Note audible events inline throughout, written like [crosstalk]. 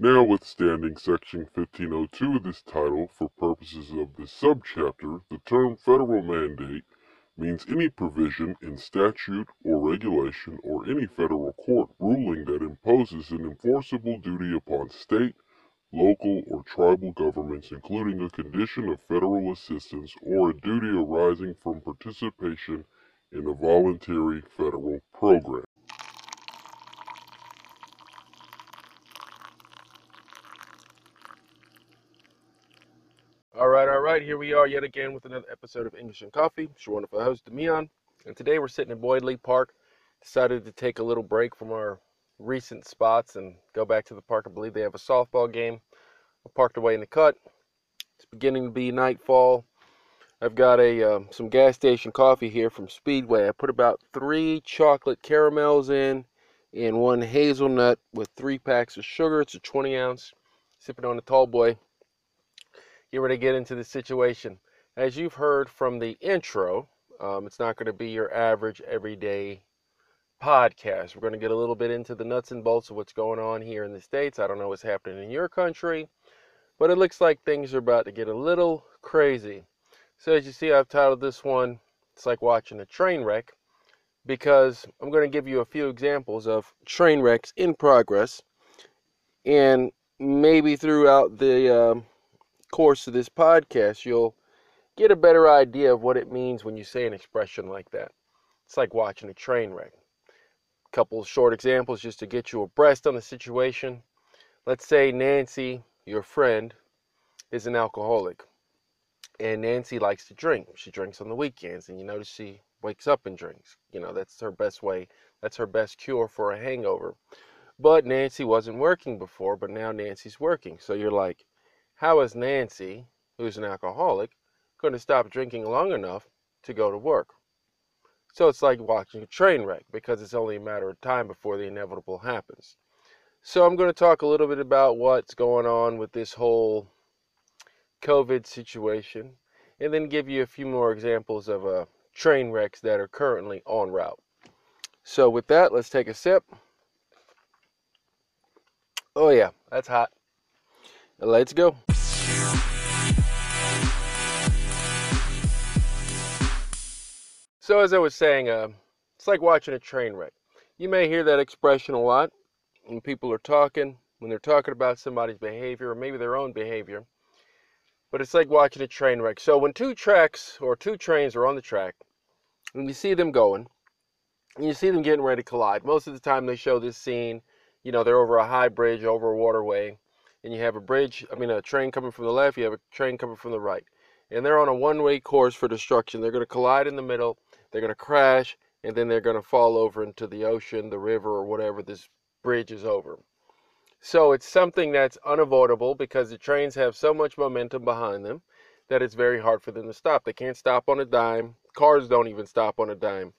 Notwithstanding Section 1502 of this title, for purposes of this subchapter, the term federal mandate means any provision in statute or regulation or any federal court ruling that imposes an enforceable duty upon state, local, or tribal governments, including a condition of federal assistance or a duty arising from participation in a voluntary federal program. All right. Here we are yet again with another episode of English and Coffee. It's your wonderful host, Demion. And today we're sitting in Boyd Lee Park. Decided to take a little break from our recent spots and go back to the park. I believe they have a softball game. We're parked away in the cut. It's beginning to be nightfall. I've got a um, some gas station coffee here from Speedway. I put about three chocolate caramels in and one hazelnut with three packs of sugar. It's a 20 ounce. Sipping on the tall boy get ready to get into the situation. As you've heard from the intro, um, it's not going to be your average everyday podcast. We're going to get a little bit into the nuts and bolts of what's going on here in the States. I don't know what's happening in your country, but it looks like things are about to get a little crazy. So, as you see, I've titled this one, It's Like Watching a Train Wreck, because I'm going to give you a few examples of train wrecks in progress. And maybe throughout the um, course of this podcast, you'll get a better idea of what it means when you say an expression like that. It's like watching a train wreck. A couple short examples just to get you abreast on the situation. Let's say Nancy, your friend, is an alcoholic. And Nancy likes to drink. She drinks on the weekends, and you notice she wakes up and drinks. You know, that's her best way, that's her best cure for a hangover. But Nancy wasn't working before, but now Nancy's working. So you're like, how is Nancy, who's an alcoholic, going to stop drinking long enough to go to work? So it's like watching a train wreck because it's only a matter of time before the inevitable happens. So I'm going to talk a little bit about what's going on with this whole COVID situation and then give you a few more examples of uh, train wrecks that are currently on route. So with that, let's take a sip. Oh yeah, that's hot. Let's go. So, as I was saying, uh, it's like watching a train wreck. You may hear that expression a lot when people are talking, when they're talking about somebody's behavior or maybe their own behavior. But it's like watching a train wreck. So, when two tracks or two trains are on the track, and you see them going, and you see them getting ready to collide, most of the time they show this scene, you know, they're over a high bridge, over a waterway and you have a bridge, I mean, a train coming from the left, you have a train coming from the right. And they're on a one way course for destruction. They're going to collide in the middle, they're going to crash, and then they're going to fall over into the ocean, the river, or whatever this bridge is over. So it's something that's unavoidable because the trains have so much momentum behind them that it's very hard for them to stop. They can't stop on a dime. Cars don't even stop on a dime.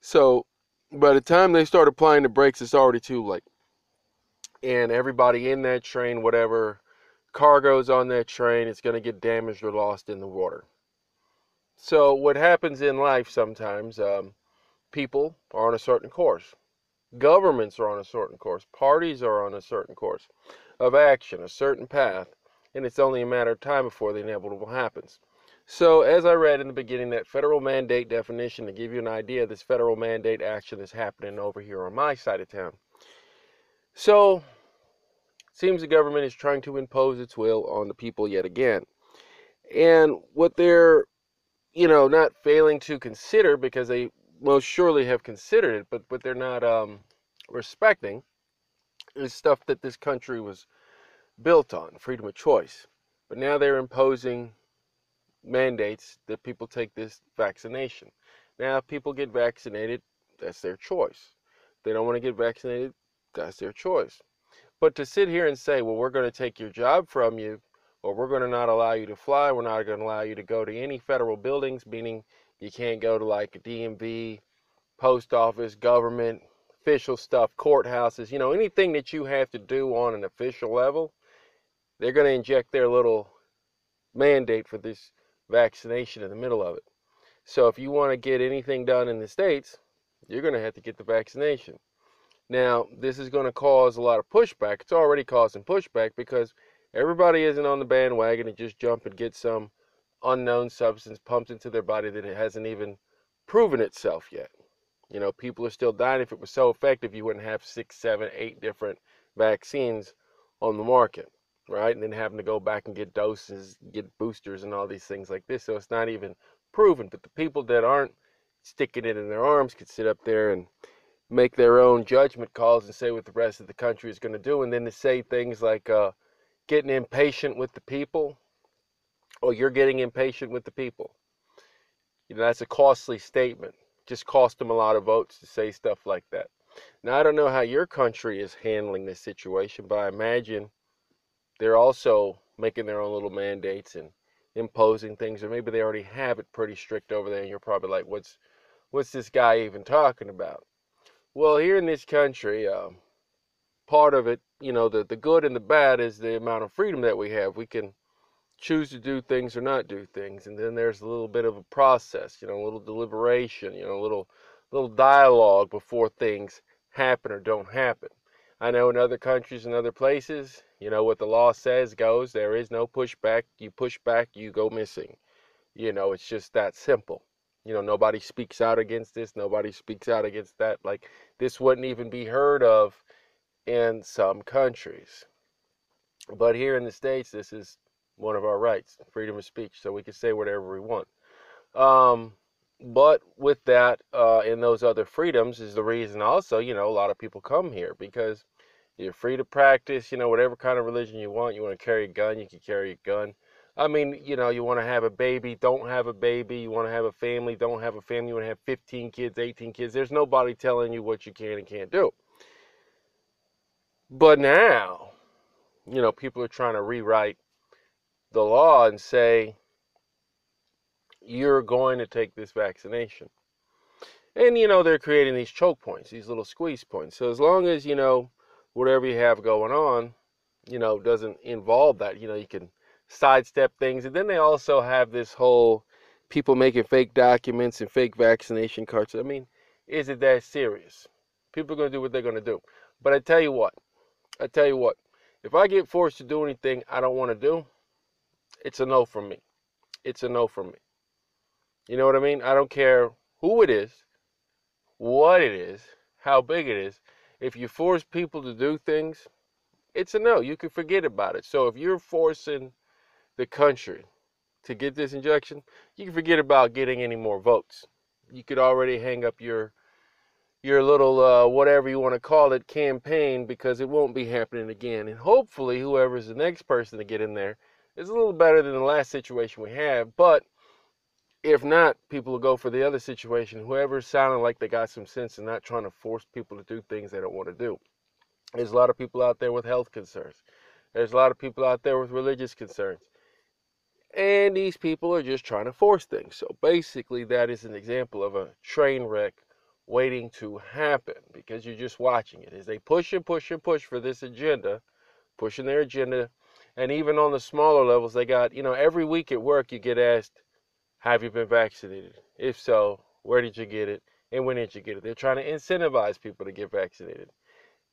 So by the time they start applying the brakes, it's already too late and everybody in that train, whatever cargo's on that train, is going to get damaged or lost in the water. So, what happens in life sometimes, um, people are on a certain course, governments are on a certain course, parties are on a certain course of action, a certain path, and it's only a matter of time before the inevitable happens. So, as I read in the beginning, that federal mandate definition to give you an idea, this federal mandate action is happening over here on my side of town. So, seems the government is trying to impose its will on the people yet again. And what they're, you know, not failing to consider because they most surely have considered it, but but they're not um, respecting is stuff that this country was built on, freedom of choice. But now they're imposing mandates that people take this vaccination. Now, if people get vaccinated, that's their choice. If they don't want to get vaccinated, that's their choice. But to sit here and say, well, we're going to take your job from you, or we're going to not allow you to fly, we're not going to allow you to go to any federal buildings, meaning you can't go to like a DMV, post office, government, official stuff, courthouses, you know, anything that you have to do on an official level, they're going to inject their little mandate for this vaccination in the middle of it. So if you want to get anything done in the States, you're going to have to get the vaccination. Now, this is going to cause a lot of pushback. It's already causing pushback because everybody isn't on the bandwagon to just jump and get some unknown substance pumped into their body that it hasn't even proven itself yet. You know, people are still dying. If it was so effective, you wouldn't have six, seven, eight different vaccines on the market, right? And then having to go back and get doses, get boosters, and all these things like this. So it's not even proven. But the people that aren't sticking it in their arms could sit up there and make their own judgment calls and say what the rest of the country is going to do, and then to say things like uh, getting impatient with the people, or you're getting impatient with the people. You know, that's a costly statement. Just cost them a lot of votes to say stuff like that. Now, I don't know how your country is handling this situation, but I imagine they're also making their own little mandates and imposing things, or maybe they already have it pretty strict over there, and you're probably like, "What's, what's this guy even talking about?" Well, here in this country, uh, part of it, you know, the, the good and the bad is the amount of freedom that we have. We can choose to do things or not do things. And then there's a little bit of a process, you know, a little deliberation, you know, a little, little dialogue before things happen or don't happen. I know in other countries and other places, you know, what the law says goes. There is no pushback. You push back, you go missing. You know, it's just that simple. You know, nobody speaks out against this, nobody speaks out against that. Like, this wouldn't even be heard of in some countries. But here in the States, this is one of our rights freedom of speech. So we can say whatever we want. Um, but with that, uh, in those other freedoms, is the reason also, you know, a lot of people come here because you're free to practice, you know, whatever kind of religion you want. You want to carry a gun, you can carry a gun. I mean, you know, you want to have a baby, don't have a baby. You want to have a family, don't have a family. You want to have 15 kids, 18 kids. There's nobody telling you what you can and can't do. But now, you know, people are trying to rewrite the law and say, you're going to take this vaccination. And, you know, they're creating these choke points, these little squeeze points. So as long as, you know, whatever you have going on, you know, doesn't involve that, you know, you can sidestep things. And then they also have this whole people making fake documents and fake vaccination cards. I mean, is it that serious? People are going to do what they're going to do. But I tell you what, I tell you what, if I get forced to do anything I don't want to do, it's a no from me. It's a no from me. You know what I mean? I don't care who it is, what it is, how big it is. If you force people to do things, it's a no. You can forget about it. So if you're forcing the country to get this injection, you can forget about getting any more votes. You could already hang up your your little uh, whatever you want to call it campaign because it won't be happening again. And hopefully, whoever's the next person to get in there is a little better than the last situation we have. But if not, people will go for the other situation. Whoever's sounding like they got some sense and not trying to force people to do things they don't want to do. There's a lot of people out there with health concerns. There's a lot of people out there with religious concerns. And these people are just trying to force things. So basically, that is an example of a train wreck waiting to happen because you're just watching it as they push and push and push for this agenda, pushing their agenda. And even on the smaller levels, they got, you know, every week at work, you get asked, Have you been vaccinated? If so, where did you get it? And when did you get it? They're trying to incentivize people to get vaccinated.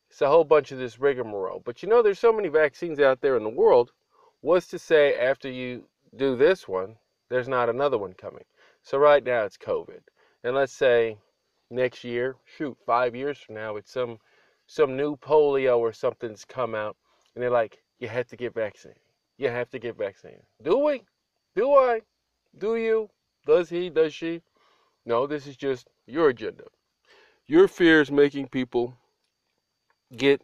It's a whole bunch of this rigmarole. But you know, there's so many vaccines out there in the world. What's to say after you do this one, there's not another one coming. So right now it's COVID. And let's say next year, shoot, five years from now, it's some some new polio or something's come out, and they're like, you have to get vaccinated. You have to get vaccinated. Do we? Do I? Do you? Does he? Does she? No, this is just your agenda. Your fear is making people get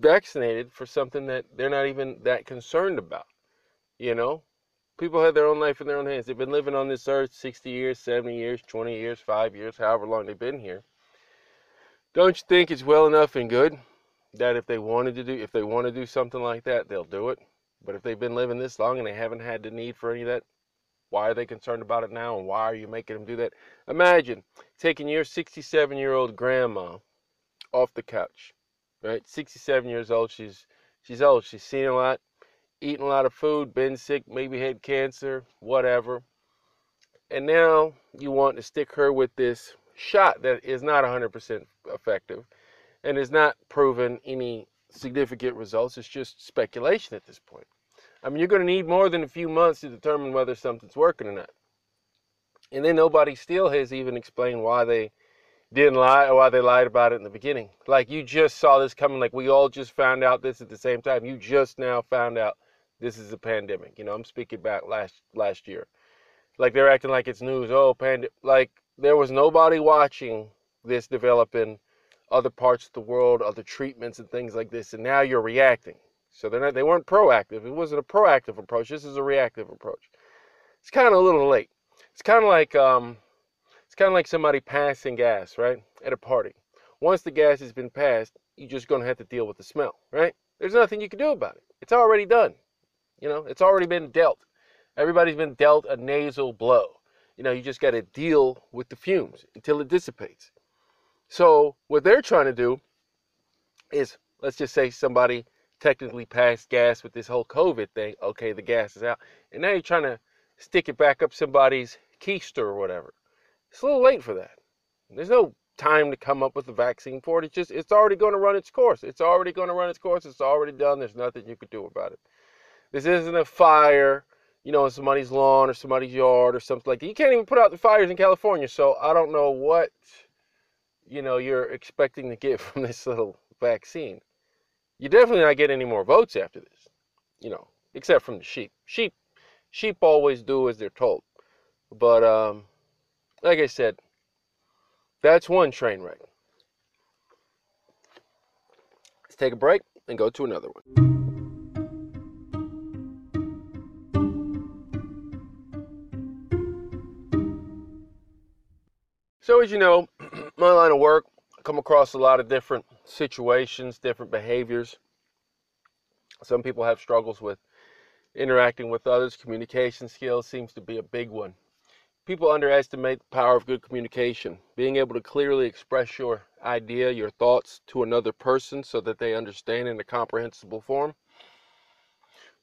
vaccinated for something that they're not even that concerned about. You know, people have their own life in their own hands. They've been living on this earth 60 years, 70 years, 20 years, 5 years, however long they've been here. Don't you think it's well enough and good that if they wanted to do if they want to do something like that, they'll do it? But if they've been living this long and they haven't had the need for any of that, why are they concerned about it now and why are you making them do that? Imagine taking your 67 year old grandma off the couch, right? 67 years old. She's she's old. She's seen a lot eating a lot of food, been sick, maybe had cancer, whatever. And now you want to stick her with this shot that is not 100% effective and has not proven any significant results. It's just speculation at this point. I mean, you're going to need more than a few months to determine whether something's working or not. And then nobody still has even explained why they didn't lie or why they lied about it in the beginning. Like you just saw this coming, like we all just found out this at the same time. You just now found out this is a pandemic. You know, I'm speaking back last last year. Like they're acting like it's news. Oh, pandemic. Like there was nobody watching this develop in other parts of the world, other treatments and things like this, and now you're reacting. So they're not, they weren't proactive. It wasn't a proactive approach. This is a reactive approach. It's kind of a little late. It's kind of like um, it's kind of like somebody passing gas, right, at a party. Once the gas has been passed, you're just gonna have to deal with the smell, right? There's nothing you can do about it. It's already done. You know, it's already been dealt. Everybody's been dealt a nasal blow. You know, you just got to deal with the fumes until it dissipates. So, what they're trying to do is, let's just say somebody technically passed gas with this whole COVID thing. Okay, the gas is out. And now you're trying to stick it back up somebody's keister or whatever. It's a little late for that. There's no time to come up with a vaccine for it. It's just, it's already going to run its course. It's already going to run its course. It's already done. There's nothing you could do about it. This isn't a fire, you know, in somebody's lawn or somebody's yard or something like that. You can't even put out the fires in California. So I don't know what, you know, you're expecting to get [laughs] from this little vaccine. You're definitely not getting any more votes after this, you know, except from the sheep. Sheep, sheep always do as they're told. But um, like I said, that's one train wreck. Let's take a break and go to another one. So, as you know, [clears throat] my line of work, I come across a lot of different situations, different behaviors. Some people have struggles with interacting with others. Communication skills seems to be a big one. People underestimate the power of good communication, being able to clearly express your idea, your thoughts to another person so that they understand in a comprehensible form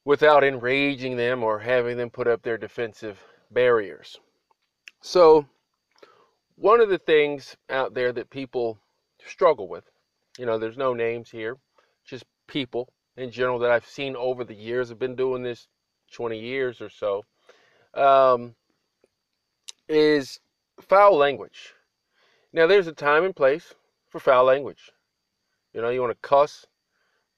without enraging them or having them put up their defensive barriers. So, one of the things out there that people struggle with, you know, there's no names here, just people in general that I've seen over the years. I've been doing this 20 years or so. Um, is foul language. Now, there's a time and place for foul language. You know, you want to cuss,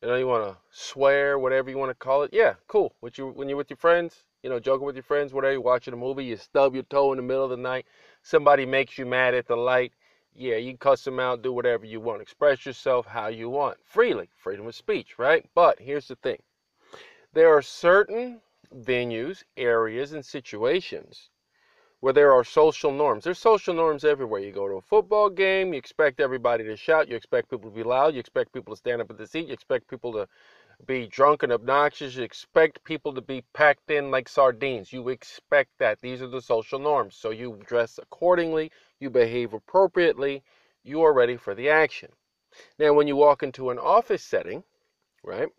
you know, you want to swear, whatever you want to call it. Yeah, cool. When you when you're with your friends, you know, joking with your friends, whatever, you're watching a movie, you stub your toe in the middle of the night, somebody makes you mad at the light, yeah, you can cuss them out, do whatever you want, express yourself how you want, freely, freedom of speech, right? But here's the thing there are certain venues, areas, and situations where there are social norms. There's social norms everywhere. You go to a football game, you expect everybody to shout, you expect people to be loud, you expect people to stand up at the seat, you expect people to be drunk and obnoxious. You expect people to be packed in like sardines. You expect that. These are the social norms. So you dress accordingly, you behave appropriately, you are ready for the action. Now, when you walk into an office setting, right,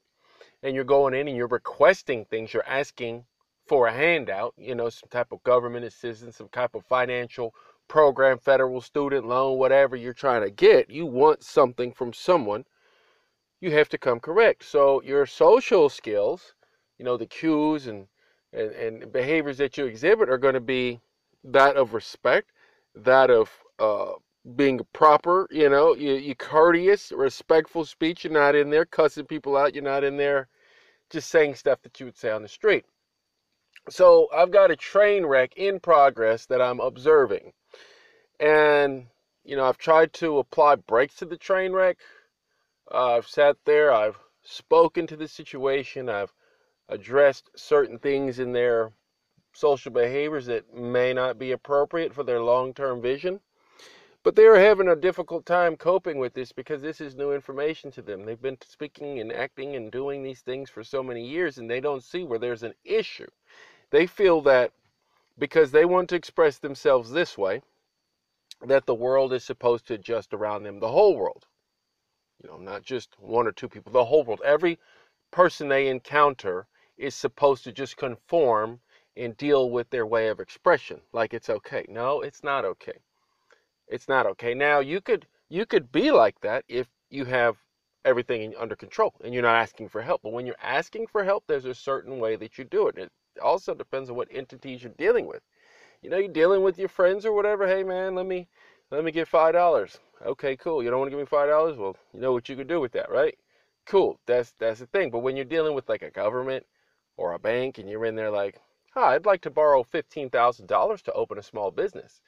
and you're going in and you're requesting things, you're asking for a handout, you know, some type of government assistance, some type of financial program, federal student loan, whatever you're trying to get, you want something from someone you have to come correct. So your social skills, you know, the cues and, and, and behaviors that you exhibit are going to be that of respect, that of uh, being proper, you know, you, you courteous, respectful speech. You're not in there cussing people out. You're not in there just saying stuff that you would say on the street. So I've got a train wreck in progress that I'm observing. And, you know, I've tried to apply brakes to the train wreck I've sat there, I've spoken to the situation, I've addressed certain things in their social behaviors that may not be appropriate for their long term vision. But they are having a difficult time coping with this because this is new information to them. They've been speaking and acting and doing these things for so many years and they don't see where there's an issue. They feel that because they want to express themselves this way, that the world is supposed to adjust around them, the whole world. You know, not just one or two people, the whole world. Every person they encounter is supposed to just conform and deal with their way of expression like it's okay. No, it's not okay. It's not okay. Now you could you could be like that if you have everything under control and you're not asking for help. But when you're asking for help, there's a certain way that you do it. It also depends on what entities you're dealing with. You know, you're dealing with your friends or whatever. Hey man, let me let me get five dollars. Okay, cool. You don't want to give me five dollars? Well, you know what you could do with that, right? Cool. That's that's the thing. But when you're dealing with like a government or a bank and you're in there like, hi, I'd like to borrow fifteen thousand dollars to open a small business.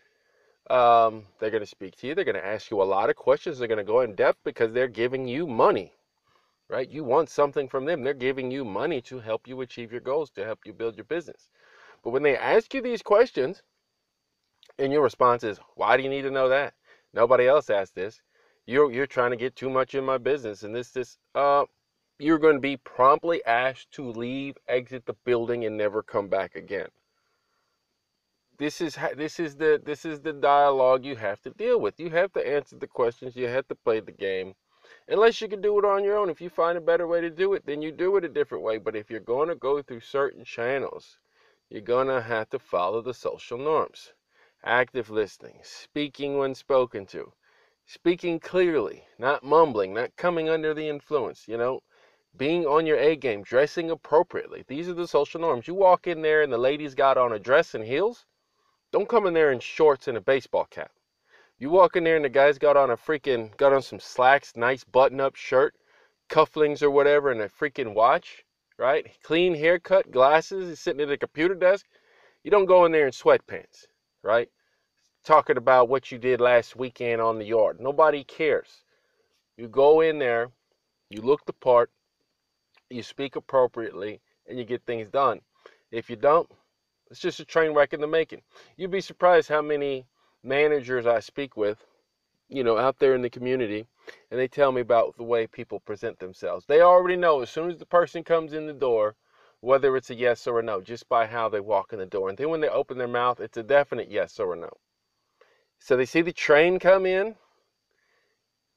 Um, they're going to speak to you. They're going to ask you a lot of questions. They're going to go in depth because they're giving you money, right? You want something from them. They're giving you money to help you achieve your goals, to help you build your business. But when they ask you these questions, and your response is, "Why do you need to know that? Nobody else asked this. You're you're trying to get too much in my business, and this this uh." You're going to be promptly asked to leave, exit the building, and never come back again this is this is the this is the dialogue you have to deal with. You have to answer the questions. You have to play the game. Unless you can do it on your own. If you find a better way to do it, then you do it a different way. But if you're going to go through certain channels, you're going to have to follow the social norms. Active listening, speaking when spoken to, speaking clearly, not mumbling, not coming under the influence, you know, being on your A game, dressing appropriately. These are the social norms. You walk in there and the lady's got on a dress and heels, don't come in there in shorts and a baseball cap. You walk in there and the guy's got on a freaking got on some slacks, nice button-up shirt, cufflinks or whatever, and a freaking watch, right? Clean haircut, glasses, he's sitting at a computer desk. You don't go in there in sweatpants, right? Talking about what you did last weekend on the yard. Nobody cares. You go in there, you look the part, you speak appropriately, and you get things done. If you don't, it's just a train wreck in the making. You'd be surprised how many managers I speak with, you know, out there in the community, and they tell me about the way people present themselves. They already know as soon as the person comes in the door whether it's a yes or a no just by how they walk in the door. And then when they open their mouth, it's a definite yes or a no. So they see the train come in,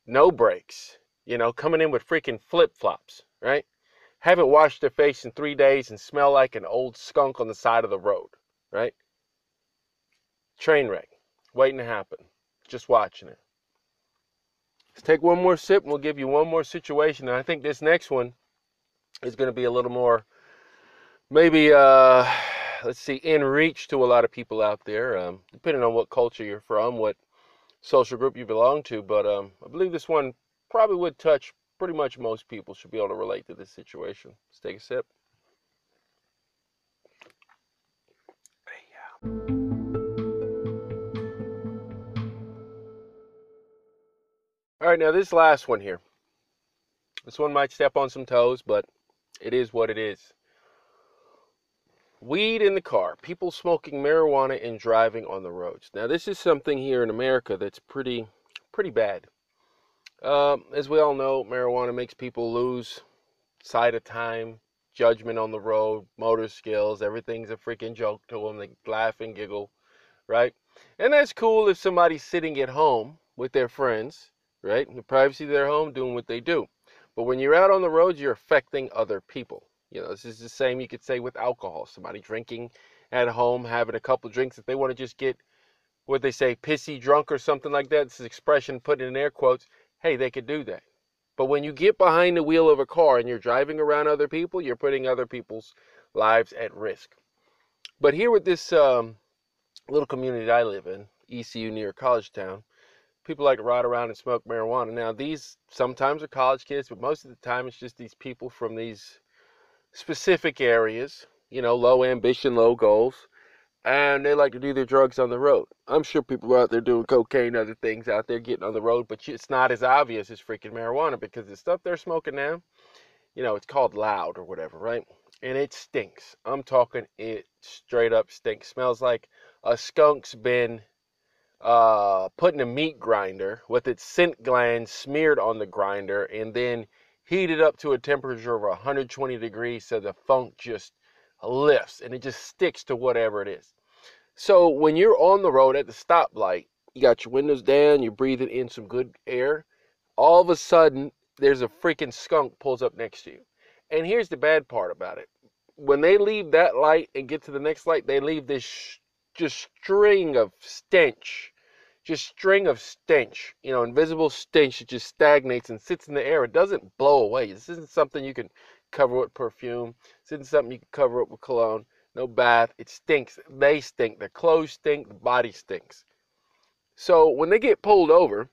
no brakes, you know, coming in with freaking flip flops, right? haven't washed their face in three days and smell like an old skunk on the side of the road, right? Train wreck, waiting to happen. Just watching it. Let's take one more sip and we'll give you one more situation. And I think this next one is going to be a little more, maybe, uh, let's see, in reach to a lot of people out there, um, depending on what culture you're from, what social group you belong to. But um, I believe this one probably would touch pretty much most people should be able to relate to this situation. Let's take a sip. All right, now this last one here. This one might step on some toes, but it is what it is. Weed in the car, people smoking marijuana and driving on the roads. Now, this is something here in America that's pretty, pretty bad. Um, as we all know, marijuana makes people lose sight of time, judgment on the road, motor skills. Everything's a freaking joke to them. They laugh and giggle, right? And that's cool if somebody's sitting at home with their friends, right? In the privacy of their home, doing what they do. But when you're out on the roads, you're affecting other people. You know, this is the same you could say with alcohol. Somebody drinking at home, having a couple drinks, if they want to just get what they say, pissy drunk or something like that. This is expression put in air quotes hey, they could do that. But when you get behind the wheel of a car and you're driving around other people, you're putting other people's lives at risk. But here with this um, little community I live in, ECU near College Town, people like to ride around and smoke marijuana. Now, these sometimes are college kids, but most of the time it's just these people from these specific areas, you know, low ambition, low goals and they like to do their drugs on the road. I'm sure people are out there doing cocaine, other things out there getting on the road, but it's not as obvious as freaking marijuana because the stuff they're smoking now, you know, it's called loud or whatever, right? And it stinks. I'm talking it straight up stinks. Smells like a skunk's been uh, put in a meat grinder with its scent glands smeared on the grinder and then heated up to a temperature of 120 degrees so the funk just lifts and it just sticks to whatever it is. So when you're on the road at the stoplight, you got your windows down, you're breathing in some good air. All of a sudden, there's a freaking skunk pulls up next to you. And here's the bad part about it. When they leave that light and get to the next light, they leave this sh- just string of stench, just string of stench, you know, invisible stench that just stagnates and sits in the air. It doesn't blow away. This isn't something you can cover with perfume. This isn't something you can cover up with cologne. No bath. It stinks. They stink. Their clothes stink. The body stinks. So when they get pulled over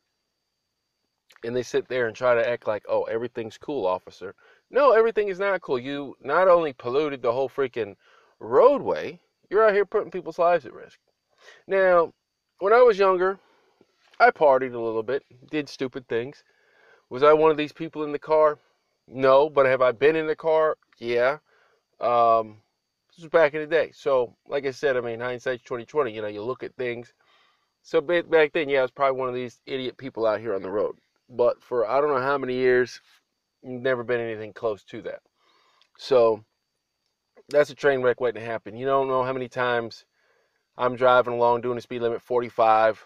and they sit there and try to act like, oh, everything's cool, officer. No, everything is not cool. You not only polluted the whole freaking roadway, you're out here putting people's lives at risk. Now, when I was younger, I partied a little bit, did stupid things. Was I one of these people in the car? No, but have I been in the car? Yeah. Um, this was back in the day. So, like I said, I mean, hindsight's 2020. You know, you look at things. So back then, yeah, I was probably one of these idiot people out here on the road. But for I don't know how many years, never been anything close to that. So that's a train wreck waiting to happen. You don't know how many times I'm driving along doing the speed limit 45,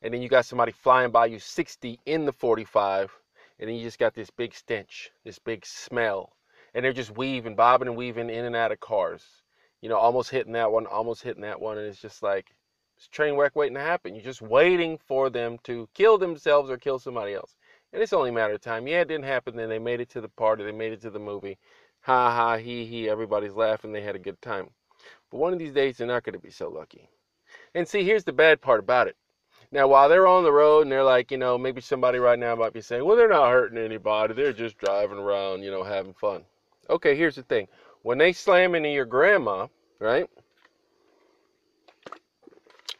and then you got somebody flying by you 60 in the 45, and then you just got this big stench, this big smell, and they're just weaving, bobbing and weaving in and out of cars. You know, almost hitting that one, almost hitting that one, and it's just like it's train wreck waiting to happen. You're just waiting for them to kill themselves or kill somebody else. And it's only a matter of time. Yeah, it didn't happen then. They made it to the party, they made it to the movie. Ha ha, he he, everybody's laughing, they had a good time. But one of these days, they're not going to be so lucky. And see, here's the bad part about it. Now, while they're on the road and they're like, you know, maybe somebody right now might be saying, well, they're not hurting anybody. They're just driving around, you know, having fun. Okay, here's the thing. When they slam into your grandma, right?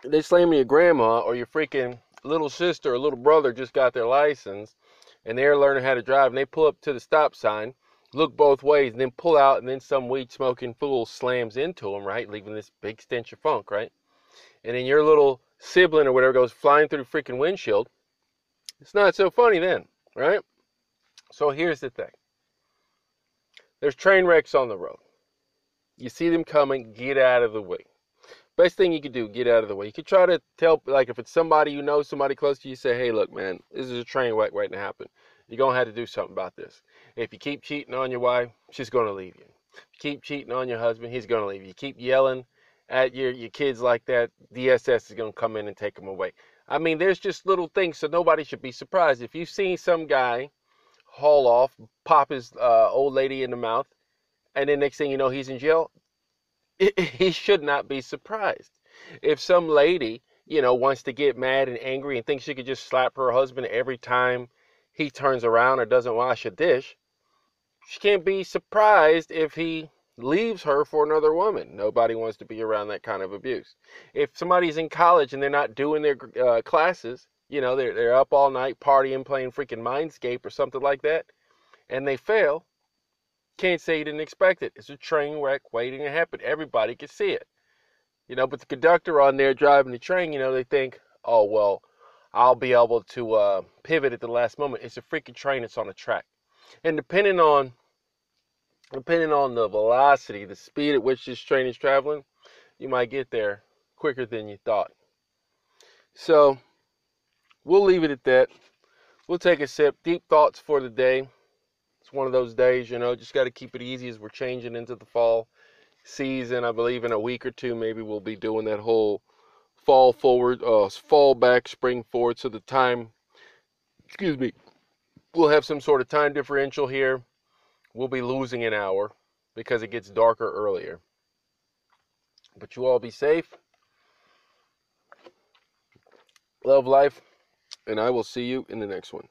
They slam into your grandma or your freaking little sister or little brother just got their license and they're learning how to drive and they pull up to the stop sign look both ways, and then pull out, and then some weed smoking fool slams into him, right, leaving this big stench of funk, right? And then your little sibling or whatever goes flying through the freaking windshield. It's not so funny then, right? So here's the thing there's train wrecks on the road. You see them coming, get out of the way. Best thing you could do, get out of the way. You could try to tell, like, if it's somebody you know, somebody close to you, say, hey, look, man, this is a train wreck waiting to happen. You're to have to do something about this. If you keep cheating on your wife, she's going to leave you. If you keep cheating on your husband, he's going to leave you. You keep yelling at your, your kids like that, DSS is going to come in and take them away. I mean, there's just little things, so nobody should be surprised. If you've seen some guy haul off, pop his uh, old lady in the mouth, and then next thing you know, he's in jail, [laughs] he should not be surprised. If some lady, you know, wants to get mad and angry and thinks she could just slap her husband every time he turns around or doesn't wash a dish, she can't be surprised if he leaves her for another woman. Nobody wants to be around that kind of abuse. If somebody's in college and they're not doing their uh, classes, you know, they're, they're up all night partying, playing freaking Mindscape or something like that, and they fail, can't say you didn't expect it. It's a train wreck waiting to happen. Everybody can see it. You know, but the conductor on there driving the train, you know, they think, oh, well, I'll be able to uh, pivot at the last moment. It's a freaking train. It's on a track and depending on depending on the velocity, the speed at which this train is traveling, you might get there quicker than you thought. So we'll leave it at that. We'll take a sip. Deep thoughts for the day. It's one of those days, you know, just got to keep it easy as we're changing into the fall season. I believe in a week or two, maybe we'll be doing that whole fall forward, uh, fall back, spring forward. So the time, excuse me, we'll have some sort of time differential here. We'll be losing an hour because it gets darker earlier. But you all be safe. Love life. And I will see you in the next one.